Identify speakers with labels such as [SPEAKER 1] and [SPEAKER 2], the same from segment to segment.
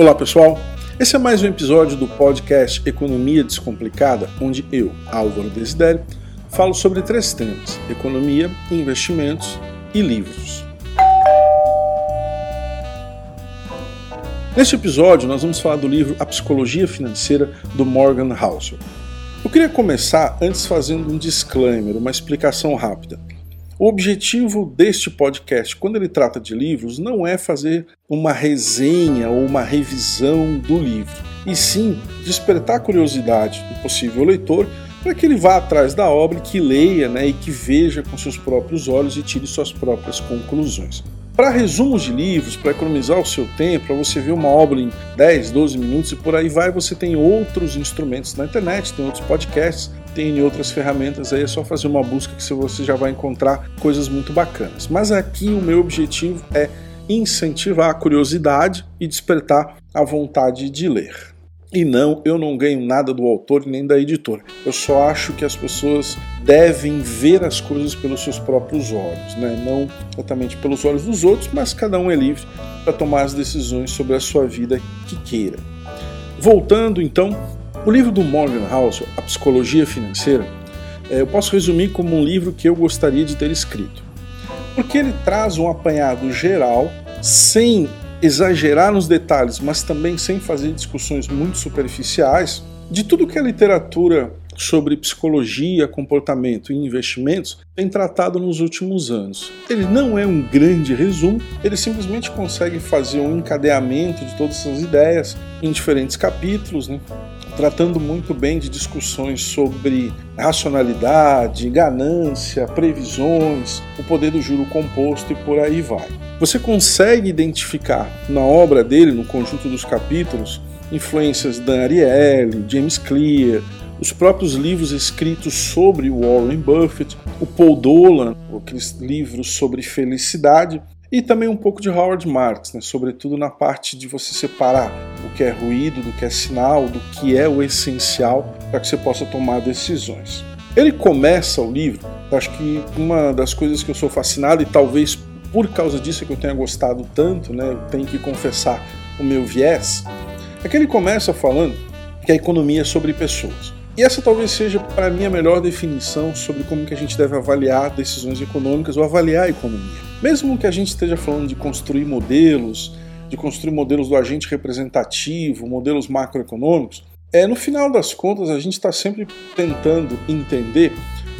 [SPEAKER 1] Olá pessoal, esse é mais um episódio do podcast Economia Descomplicada, onde eu, Álvaro Desidério, falo sobre três temas: economia, investimentos e livros. Neste episódio, nós vamos falar do livro A Psicologia Financeira do Morgan Housel. Eu queria começar antes fazendo um disclaimer, uma explicação rápida. O objetivo deste podcast, quando ele trata de livros, não é fazer uma resenha ou uma revisão do livro, e sim despertar a curiosidade do possível leitor para que ele vá atrás da obra, que leia né, e que veja com seus próprios olhos e tire suas próprias conclusões. Para resumos de livros, para economizar o seu tempo, para você ver uma obra em 10, 12 minutos e por aí vai, você tem outros instrumentos na internet, tem outros podcasts tem outras ferramentas aí, é só fazer uma busca que você já vai encontrar coisas muito bacanas. Mas aqui o meu objetivo é incentivar a curiosidade e despertar a vontade de ler. E não, eu não ganho nada do autor nem da editora. Eu só acho que as pessoas devem ver as coisas pelos seus próprios olhos, né? não exatamente pelos olhos dos outros, mas cada um é livre para tomar as decisões sobre a sua vida que queira. Voltando então o livro do Morgan Housel, A Psicologia Financeira, é, eu posso resumir como um livro que eu gostaria de ter escrito. Porque ele traz um apanhado geral, sem exagerar nos detalhes, mas também sem fazer discussões muito superficiais, de tudo que a literatura sobre psicologia, comportamento e investimentos tem tratado nos últimos anos. Ele não é um grande resumo, ele simplesmente consegue fazer um encadeamento de todas essas ideias em diferentes capítulos, né? Tratando muito bem de discussões sobre racionalidade, ganância, previsões, o poder do juro composto e por aí vai. Você consegue identificar na obra dele, no conjunto dos capítulos, influências da Ariely, James Clear, os próprios livros escritos sobre Warren Buffett, o Paul Dolan, aqueles livros sobre felicidade, e também um pouco de Howard Marks, né, sobretudo na parte de você separar o que é ruído, do que é sinal, do que é o essencial para que você possa tomar decisões. Ele começa o livro, acho que uma das coisas que eu sou fascinado e talvez por causa disso é que eu tenha gostado tanto, né, eu tenho que confessar o meu viés, é que ele começa falando que a economia é sobre pessoas. E essa talvez seja para mim a melhor definição sobre como que a gente deve avaliar decisões econômicas ou avaliar a economia. Mesmo que a gente esteja falando de construir modelos, de construir modelos do agente representativo, modelos macroeconômicos, é no final das contas a gente está sempre tentando entender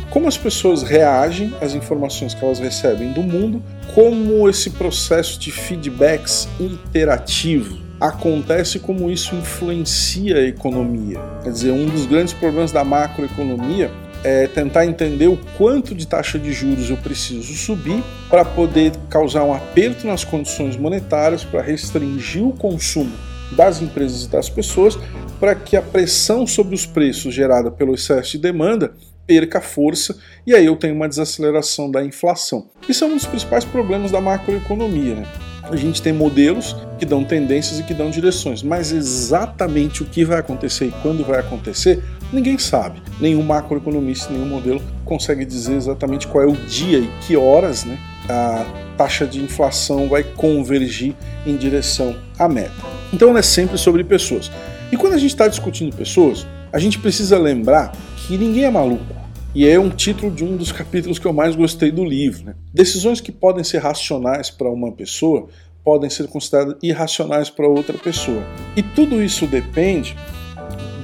[SPEAKER 1] como as pessoas reagem às informações que elas recebem do mundo, como esse processo de feedbacks interativo acontece, como isso influencia a economia. Quer dizer, um dos grandes problemas da macroeconomia é tentar entender o quanto de taxa de juros eu preciso subir para poder causar um aperto nas condições monetárias, para restringir o consumo das empresas e das pessoas, para que a pressão sobre os preços gerada pelo excesso de demanda perca força e aí eu tenho uma desaceleração da inflação. Isso é um dos principais problemas da macroeconomia. Né? A gente tem modelos que dão tendências e que dão direções, mas exatamente o que vai acontecer e quando vai acontecer Ninguém sabe. Nenhum macroeconomista, nenhum modelo consegue dizer exatamente qual é o dia e que horas né, a taxa de inflação vai convergir em direção à meta. Então é sempre sobre pessoas. E quando a gente está discutindo pessoas, a gente precisa lembrar que ninguém é maluco. E é um título de um dos capítulos que eu mais gostei do livro. Né? Decisões que podem ser racionais para uma pessoa podem ser consideradas irracionais para outra pessoa. E tudo isso depende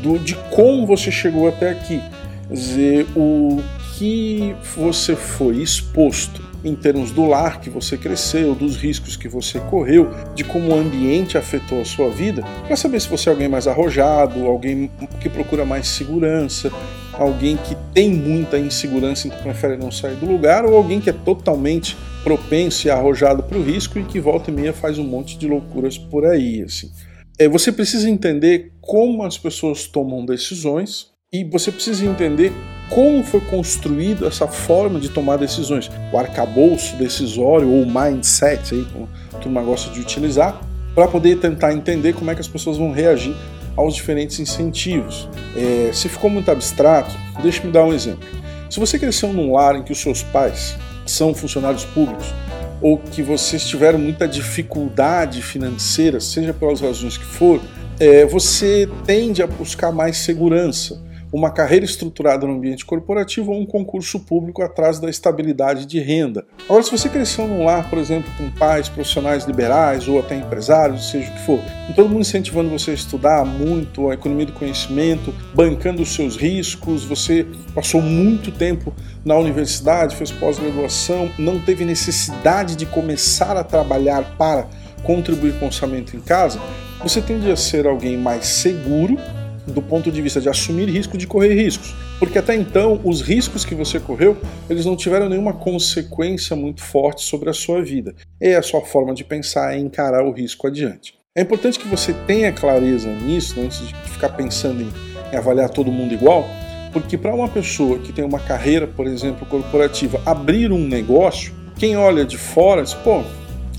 [SPEAKER 1] do, de como você chegou até aqui. Quer dizer, o que você foi exposto em termos do lar que você cresceu, dos riscos que você correu, de como o ambiente afetou a sua vida, para saber se você é alguém mais arrojado, alguém que procura mais segurança, alguém que tem muita insegurança e prefere não sair do lugar, ou alguém que é totalmente propenso e arrojado para o risco e que volta e meia faz um monte de loucuras por aí, assim é, você precisa entender como as pessoas tomam decisões e você precisa entender como foi construída essa forma de tomar decisões. O arcabouço decisório ou mindset, aí, como a turma gosta de utilizar, para poder tentar entender como é que as pessoas vão reagir aos diferentes incentivos. É, se ficou muito abstrato, deixe-me dar um exemplo. Se você cresceu num lar em que os seus pais são funcionários públicos, ou que vocês tiveram muita dificuldade financeira, seja pelas razões que for, é, você tende a buscar mais segurança uma carreira estruturada no ambiente corporativo ou um concurso público atrás da estabilidade de renda. Agora, se você cresceu num lar, por exemplo, com pais profissionais liberais ou até empresários, seja o que for, com todo mundo incentivando você a estudar muito a economia do conhecimento, bancando os seus riscos, você passou muito tempo na universidade, fez pós-graduação, não teve necessidade de começar a trabalhar para contribuir com o orçamento em casa, você tende a ser alguém mais seguro do ponto de vista de assumir risco, de correr riscos. Porque até então, os riscos que você correu, eles não tiveram nenhuma consequência muito forte sobre a sua vida. E a sua forma de pensar é encarar o risco adiante. É importante que você tenha clareza nisso, né, antes de ficar pensando em, em avaliar todo mundo igual, porque para uma pessoa que tem uma carreira, por exemplo, corporativa, abrir um negócio, quem olha de fora diz, pô,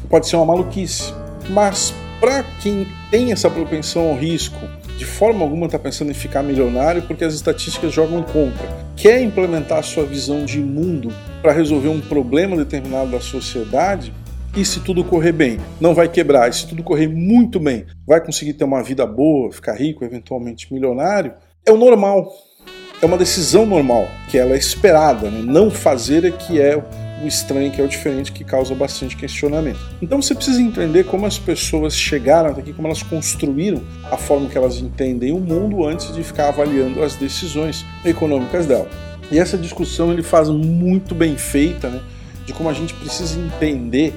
[SPEAKER 1] pode ser uma maluquice. Mas para quem tem essa propensão ao risco, de forma alguma está pensando em ficar milionário porque as estatísticas jogam contra. Quer implementar a sua visão de mundo para resolver um problema determinado da sociedade? E se tudo correr bem, não vai quebrar. E se tudo correr muito bem, vai conseguir ter uma vida boa, ficar rico, eventualmente milionário? É o normal. É uma decisão normal, que ela é esperada. Né? Não fazer é que é o estranho, que é o diferente, que causa bastante questionamento. Então você precisa entender como as pessoas chegaram até aqui, como elas construíram a forma que elas entendem o mundo antes de ficar avaliando as decisões econômicas dela. E essa discussão ele faz muito bem feita, né, de como a gente precisa entender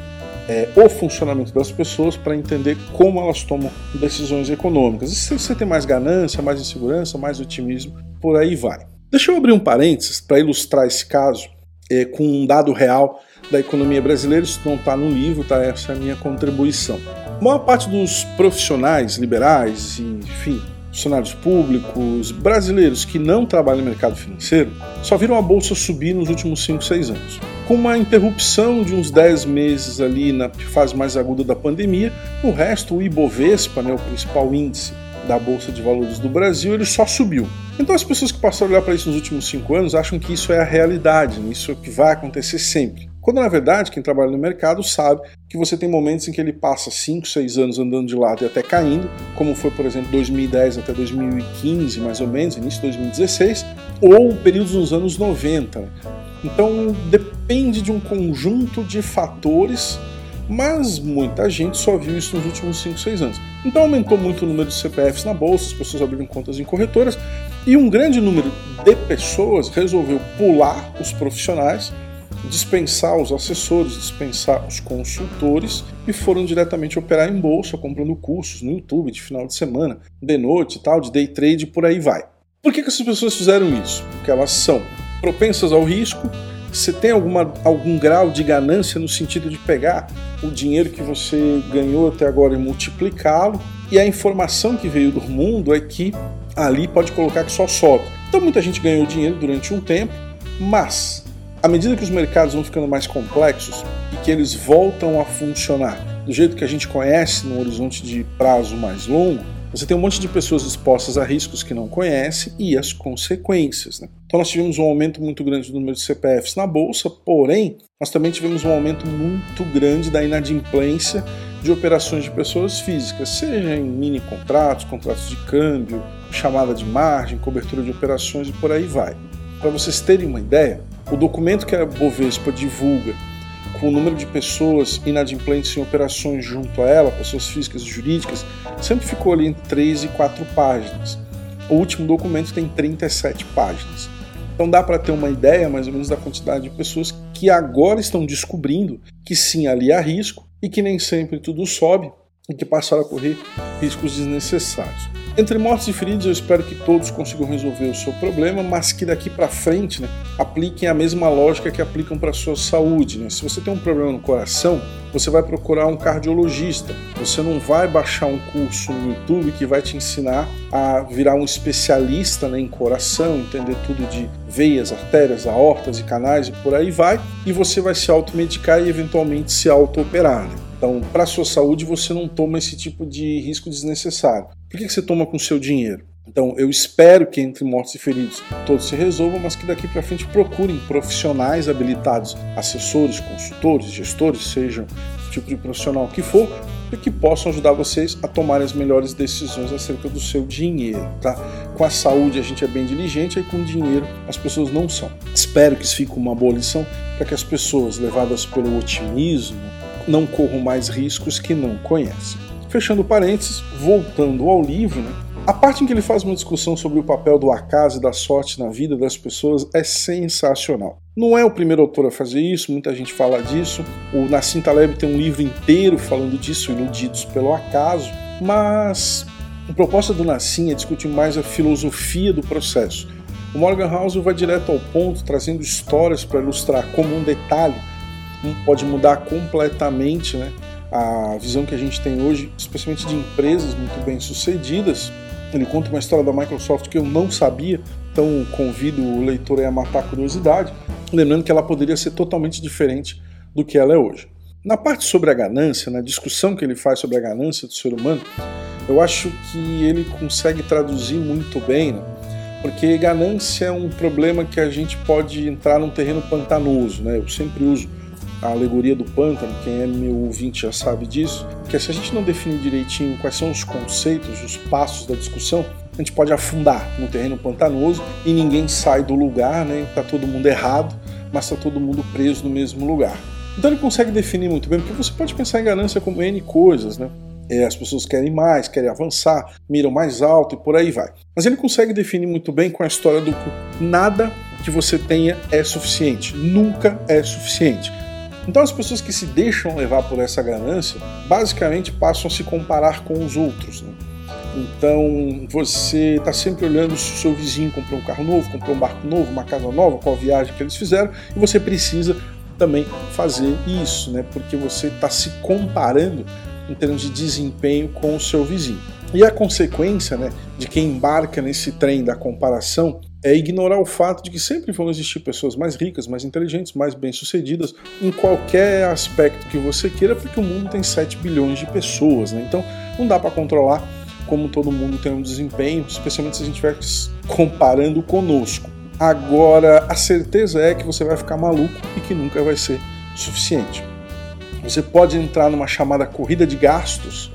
[SPEAKER 1] é, o funcionamento das pessoas para entender como elas tomam decisões econômicas. E se você tem mais ganância, mais insegurança, mais otimismo, por aí vai. Deixa eu abrir um parênteses para ilustrar esse caso é, com um dado real da economia brasileira. Isso não está no livro, tá? essa é a minha contribuição. A maior parte dos profissionais liberais, enfim, funcionários públicos, brasileiros que não trabalham no mercado financeiro, só viram a bolsa subir nos últimos 5, 6 anos. Com uma interrupção de uns 10 meses ali na fase mais aguda da pandemia, o resto, o Ibovespa, né, o principal índice da Bolsa de Valores do Brasil, ele só subiu. Então as pessoas que passaram a olhar para isso nos últimos cinco anos acham que isso é a realidade, né? isso é o que vai acontecer sempre. Quando na verdade quem trabalha no mercado sabe que você tem momentos em que ele passa 5, 6 anos andando de lado e até caindo, como foi, por exemplo, 2010 até 2015, mais ou menos, início de 2016, ou períodos nos anos 90. Então depende de um conjunto de fatores mas muita gente só viu isso nos últimos 5, 6 anos. Então aumentou muito o número de CPFs na bolsa, as pessoas abriram contas em corretoras e um grande número de pessoas resolveu pular os profissionais, dispensar os assessores, dispensar os consultores e foram diretamente operar em bolsa, comprando cursos no YouTube de final de semana, de noite e tal, de day trade e por aí vai. Por que, que essas pessoas fizeram isso? Porque elas são propensas ao risco, você tem alguma, algum grau de ganância no sentido de pegar o dinheiro que você ganhou até agora e multiplicá-lo, e a informação que veio do mundo é que ali pode colocar que só sobe. Então muita gente ganhou dinheiro durante um tempo, mas à medida que os mercados vão ficando mais complexos e que eles voltam a funcionar do jeito que a gente conhece no horizonte de prazo mais longo, você tem um monte de pessoas expostas a riscos que não conhece e as consequências. Né? Então nós tivemos um aumento muito grande do número de CPFs na bolsa, porém nós também tivemos um aumento muito grande da inadimplência de operações de pessoas físicas, seja em mini contratos, contratos de câmbio, chamada de margem, cobertura de operações e por aí vai. Para vocês terem uma ideia, o documento que a Bovespa divulga com o número de pessoas inadimplentes em operações junto a ela, pessoas físicas e jurídicas, sempre ficou ali entre 3 e 4 páginas. O último documento tem 37 páginas. Então dá para ter uma ideia mais ou menos da quantidade de pessoas que agora estão descobrindo que sim, ali há risco e que nem sempre tudo sobe e que passaram a correr riscos desnecessários. Entre mortos e feridos, eu espero que todos consigam resolver o seu problema, mas que daqui para frente né, apliquem a mesma lógica que aplicam para a sua saúde. Né? Se você tem um problema no coração, você vai procurar um cardiologista. Você não vai baixar um curso no YouTube que vai te ensinar a virar um especialista né, em coração, entender tudo de veias, artérias, aortas e canais e por aí vai, e você vai se automedicar e eventualmente se auto-operar. Né? Então, para a sua saúde, você não toma esse tipo de risco desnecessário. Por que você toma com o seu dinheiro? Então eu espero que entre mortos e feridos todos se resolvam, mas que daqui para frente procurem profissionais habilitados, assessores, consultores, gestores, sejam o tipo de profissional que for, e que possam ajudar vocês a tomar as melhores decisões acerca do seu dinheiro, tá? Com a saúde a gente é bem diligente, e com o dinheiro as pessoas não são. Espero que isso fique uma boa lição para que as pessoas levadas pelo otimismo não corram mais riscos que não conhecem. Fechando parênteses, voltando ao livro, né? A parte em que ele faz uma discussão sobre o papel do acaso e da sorte na vida das pessoas é sensacional. Não é o primeiro autor a fazer isso, muita gente fala disso. O Nassim Taleb tem um livro inteiro falando disso, Iludidos pelo Acaso, mas a proposta do Nassim é discutir mais a filosofia do processo. O Morgan Housel vai direto ao ponto, trazendo histórias para ilustrar como um detalhe pode mudar completamente né, a visão que a gente tem hoje, especialmente de empresas muito bem sucedidas, ele conta uma história da Microsoft que eu não sabia, então convido o leitor a matar a curiosidade, lembrando que ela poderia ser totalmente diferente do que ela é hoje. Na parte sobre a ganância, na discussão que ele faz sobre a ganância do ser humano, eu acho que ele consegue traduzir muito bem, né? porque ganância é um problema que a gente pode entrar num terreno pantanoso, né? Eu sempre uso a alegoria do pântano, quem é meu ouvinte já sabe disso, que se a gente não definir direitinho quais são os conceitos, os passos da discussão, a gente pode afundar no terreno pantanoso e ninguém sai do lugar, né? Tá todo mundo errado, mas tá todo mundo preso no mesmo lugar. Então ele consegue definir muito bem, porque você pode pensar em ganância como N coisas, né? É, as pessoas querem mais, querem avançar, miram mais alto e por aí vai. Mas ele consegue definir muito bem com a história do nada que você tenha é suficiente, nunca é suficiente. Então as pessoas que se deixam levar por essa ganância basicamente passam a se comparar com os outros. Né? Então você está sempre olhando se o seu vizinho comprou um carro novo, comprou um barco novo, uma casa nova, qual viagem que eles fizeram, e você precisa também fazer isso, né? porque você está se comparando em termos de desempenho com o seu vizinho. E a consequência né, de quem embarca nesse trem da comparação é ignorar o fato de que sempre vão existir pessoas mais ricas, mais inteligentes, mais bem-sucedidas em qualquer aspecto que você queira, porque o mundo tem 7 bilhões de pessoas, né? Então não dá para controlar como todo mundo tem um desempenho, especialmente se a gente estiver comparando conosco. Agora, a certeza é que você vai ficar maluco e que nunca vai ser suficiente. Você pode entrar numa chamada corrida de gastos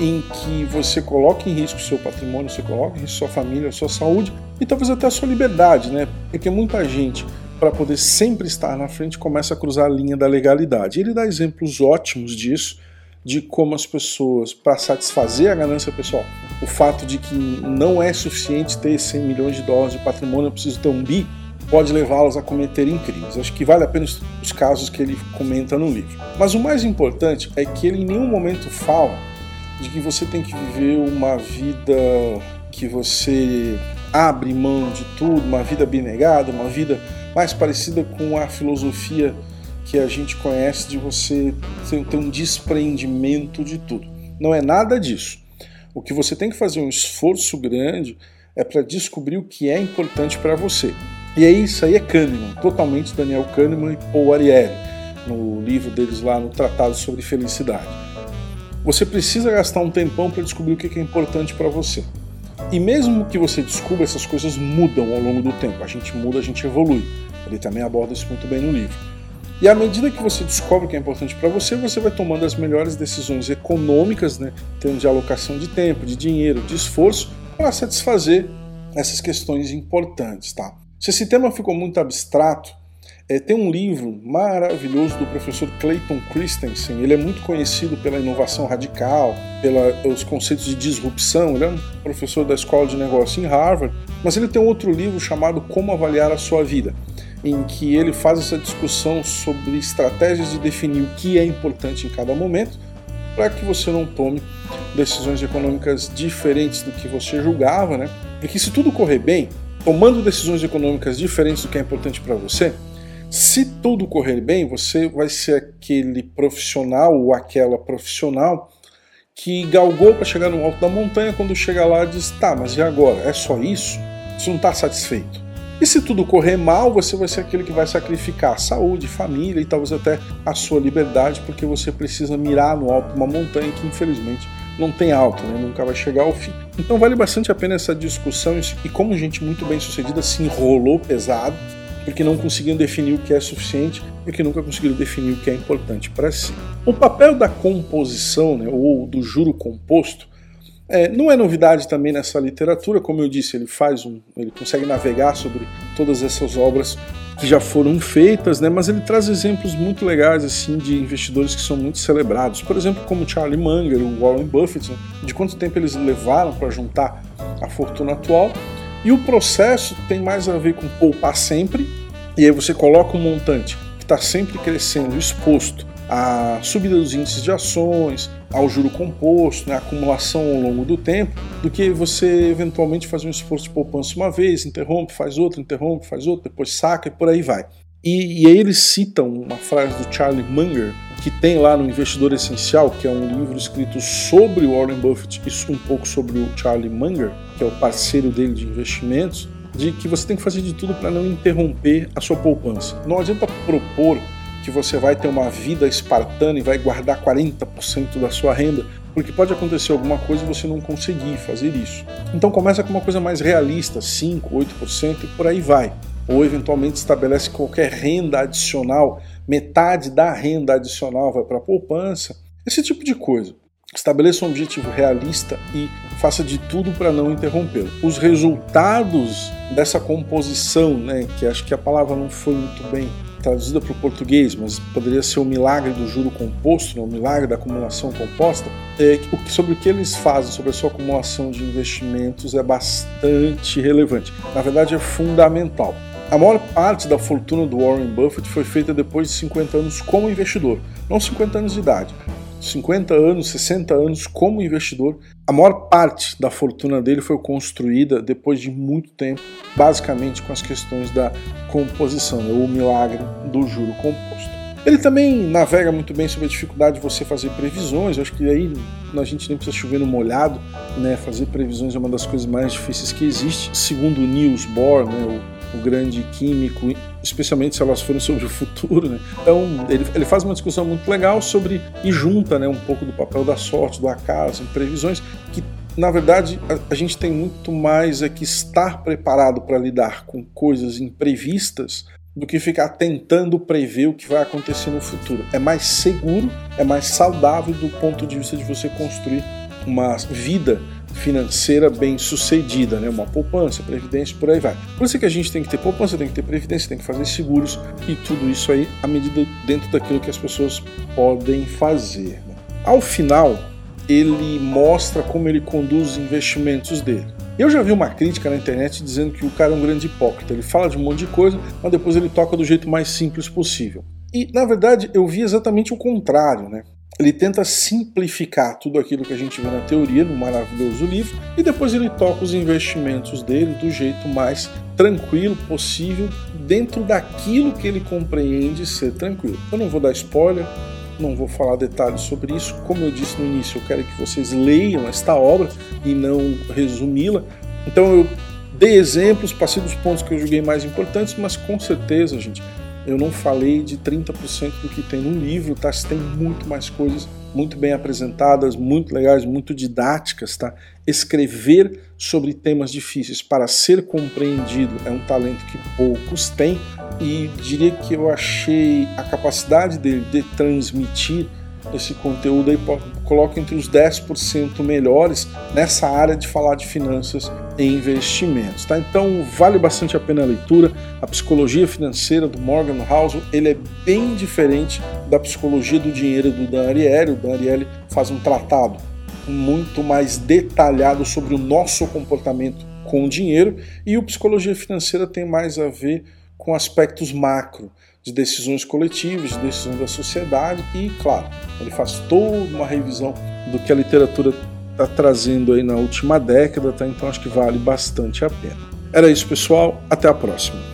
[SPEAKER 1] em que você coloca em risco seu patrimônio, você coloca em risco sua família, sua saúde e talvez até a sua liberdade, né? Porque muita gente, para poder sempre estar na frente, começa a cruzar a linha da legalidade. Ele dá exemplos ótimos disso, de como as pessoas, para satisfazer a ganância pessoal, o fato de que não é suficiente ter 100 milhões de dólares de patrimônio, eu preciso ter um bi, pode levá-las a cometerem crimes. Acho que vale a pena os casos que ele comenta no livro. Mas o mais importante é que ele em nenhum momento fala de que você tem que viver uma vida que você abre mão de tudo, uma vida abnegada, uma vida mais parecida com a filosofia que a gente conhece de você ter um desprendimento de tudo. Não é nada disso. O que você tem que fazer um esforço grande é para descobrir o que é importante para você. E aí isso aí é Kahneman, totalmente Daniel Kahneman Paul Ariely, no livro deles lá no Tratado sobre Felicidade. Você precisa gastar um tempão para descobrir o que é importante para você. E mesmo que você descubra, essas coisas mudam ao longo do tempo. A gente muda, a gente evolui. Ele também aborda isso muito bem no livro. E à medida que você descobre o que é importante para você, você vai tomando as melhores decisões econômicas, né, termos de alocação de tempo, de dinheiro, de esforço, para satisfazer essas questões importantes. Tá? Se esse tema ficou muito abstrato, é, tem um livro maravilhoso do professor Clayton Christensen. Ele é muito conhecido pela inovação radical, pelos conceitos de disrupção. Ele é um professor da escola de negócio em Harvard. Mas ele tem outro livro chamado Como Avaliar a Sua Vida, em que ele faz essa discussão sobre estratégias de definir o que é importante em cada momento, para que você não tome decisões econômicas diferentes do que você julgava, né? Porque se tudo correr bem, tomando decisões econômicas diferentes do que é importante para você, se tudo correr bem, você vai ser aquele profissional ou aquela profissional que galgou para chegar no alto da montanha, quando chega lá diz: tá, mas e agora? É só isso? Você não está satisfeito. E se tudo correr mal, você vai ser aquele que vai sacrificar saúde, família e talvez até a sua liberdade, porque você precisa mirar no alto de uma montanha que infelizmente não tem alta, né? nunca vai chegar ao fim. Então vale bastante a pena essa discussão e como gente muito bem sucedida se enrolou pesado porque não conseguiam definir o que é suficiente e que nunca conseguiram definir o que é importante para si. O papel da composição, né, ou do juro composto, é, não é novidade também nessa literatura, como eu disse, ele faz um, ele consegue navegar sobre todas essas obras que já foram feitas, né, mas ele traz exemplos muito legais assim de investidores que são muito celebrados, por exemplo, como Charlie Munger, o Warren Buffett, né, de quanto tempo eles levaram para juntar a fortuna atual e o processo tem mais a ver com poupar sempre, e aí você coloca um montante que está sempre crescendo, exposto à subida dos índices de ações, ao juro composto, né, acumulação ao longo do tempo, do que você eventualmente fazer um esforço de poupança uma vez, interrompe, faz outro, interrompe, faz outro, depois saca e por aí vai. E, e aí eles citam uma frase do Charlie Munger, que tem lá no Investidor Essencial, que é um livro escrito sobre o Warren Buffett e um pouco sobre o Charlie Munger, que é o parceiro dele de investimentos, de que você tem que fazer de tudo para não interromper a sua poupança. Não adianta propor que você vai ter uma vida espartana e vai guardar 40% da sua renda, porque pode acontecer alguma coisa e você não conseguir fazer isso. Então começa com uma coisa mais realista, 5, 8% e por aí vai ou eventualmente estabelece qualquer renda adicional, metade da renda adicional vai para a poupança, esse tipo de coisa. Estabeleça um objetivo realista e faça de tudo para não interrompê-lo. Os resultados dessa composição, né, que acho que a palavra não foi muito bem traduzida para o português, mas poderia ser o milagre do juro composto, né, o milagre da acumulação composta, é, sobre o que eles fazem sobre a sua acumulação de investimentos é bastante relevante. Na verdade, é fundamental. A maior parte da fortuna do Warren Buffett foi feita depois de 50 anos como investidor, não 50 anos de idade. 50 anos, 60 anos como investidor, a maior parte da fortuna dele foi construída depois de muito tempo, basicamente com as questões da composição, né, o milagre do juro composto. Ele também navega muito bem sobre a dificuldade de você fazer previsões. Eu acho que aí a gente nem precisa chover no molhado, né? Fazer previsões é uma das coisas mais difíceis que existe. Segundo Niels Bohr, né, o grande químico, especialmente se elas forem sobre o futuro. Né? Então, ele, ele faz uma discussão muito legal sobre e junta né, um pouco do papel da sorte, do acaso, previsões, que na verdade a gente tem muito mais é que estar preparado para lidar com coisas imprevistas do que ficar tentando prever o que vai acontecer no futuro. É mais seguro, é mais saudável do ponto de vista de você construir uma vida financeira bem sucedida, né? uma poupança, previdência, por aí vai. Por isso que a gente tem que ter poupança, tem que ter previdência, tem que fazer seguros e tudo isso aí à medida dentro daquilo que as pessoas podem fazer. Né? Ao final, ele mostra como ele conduz os investimentos dele. Eu já vi uma crítica na internet dizendo que o cara é um grande hipócrita. Ele fala de um monte de coisa, mas depois ele toca do jeito mais simples possível. E, na verdade, eu vi exatamente o contrário, né? Ele tenta simplificar tudo aquilo que a gente vê na teoria, no maravilhoso livro, e depois ele toca os investimentos dele do jeito mais tranquilo possível, dentro daquilo que ele compreende ser tranquilo. Eu não vou dar spoiler, não vou falar detalhes sobre isso. Como eu disse no início, eu quero que vocês leiam esta obra e não resumi-la. Então eu dei exemplos, passei dos pontos que eu julguei mais importantes, mas com certeza, gente, eu não falei de 30% do que tem no livro, tá? Tem muito mais coisas muito bem apresentadas, muito legais, muito didáticas, tá? Escrever sobre temas difíceis para ser compreendido é um talento que poucos têm e diria que eu achei a capacidade dele de transmitir esse conteúdo aí coloca entre os 10% melhores nessa área de falar de finanças e investimentos. Tá? Então vale bastante a pena a leitura. A psicologia financeira do Morgan Housel ele é bem diferente da psicologia do dinheiro do Dan Ariely. O Dan Ariely faz um tratado muito mais detalhado sobre o nosso comportamento com o dinheiro e o psicologia financeira tem mais a ver com aspectos macro de decisões coletivas, de decisões da sociedade e, claro, ele faz toda uma revisão do que a literatura está trazendo aí na última década, tá? então acho que vale bastante a pena. Era isso, pessoal. Até a próxima.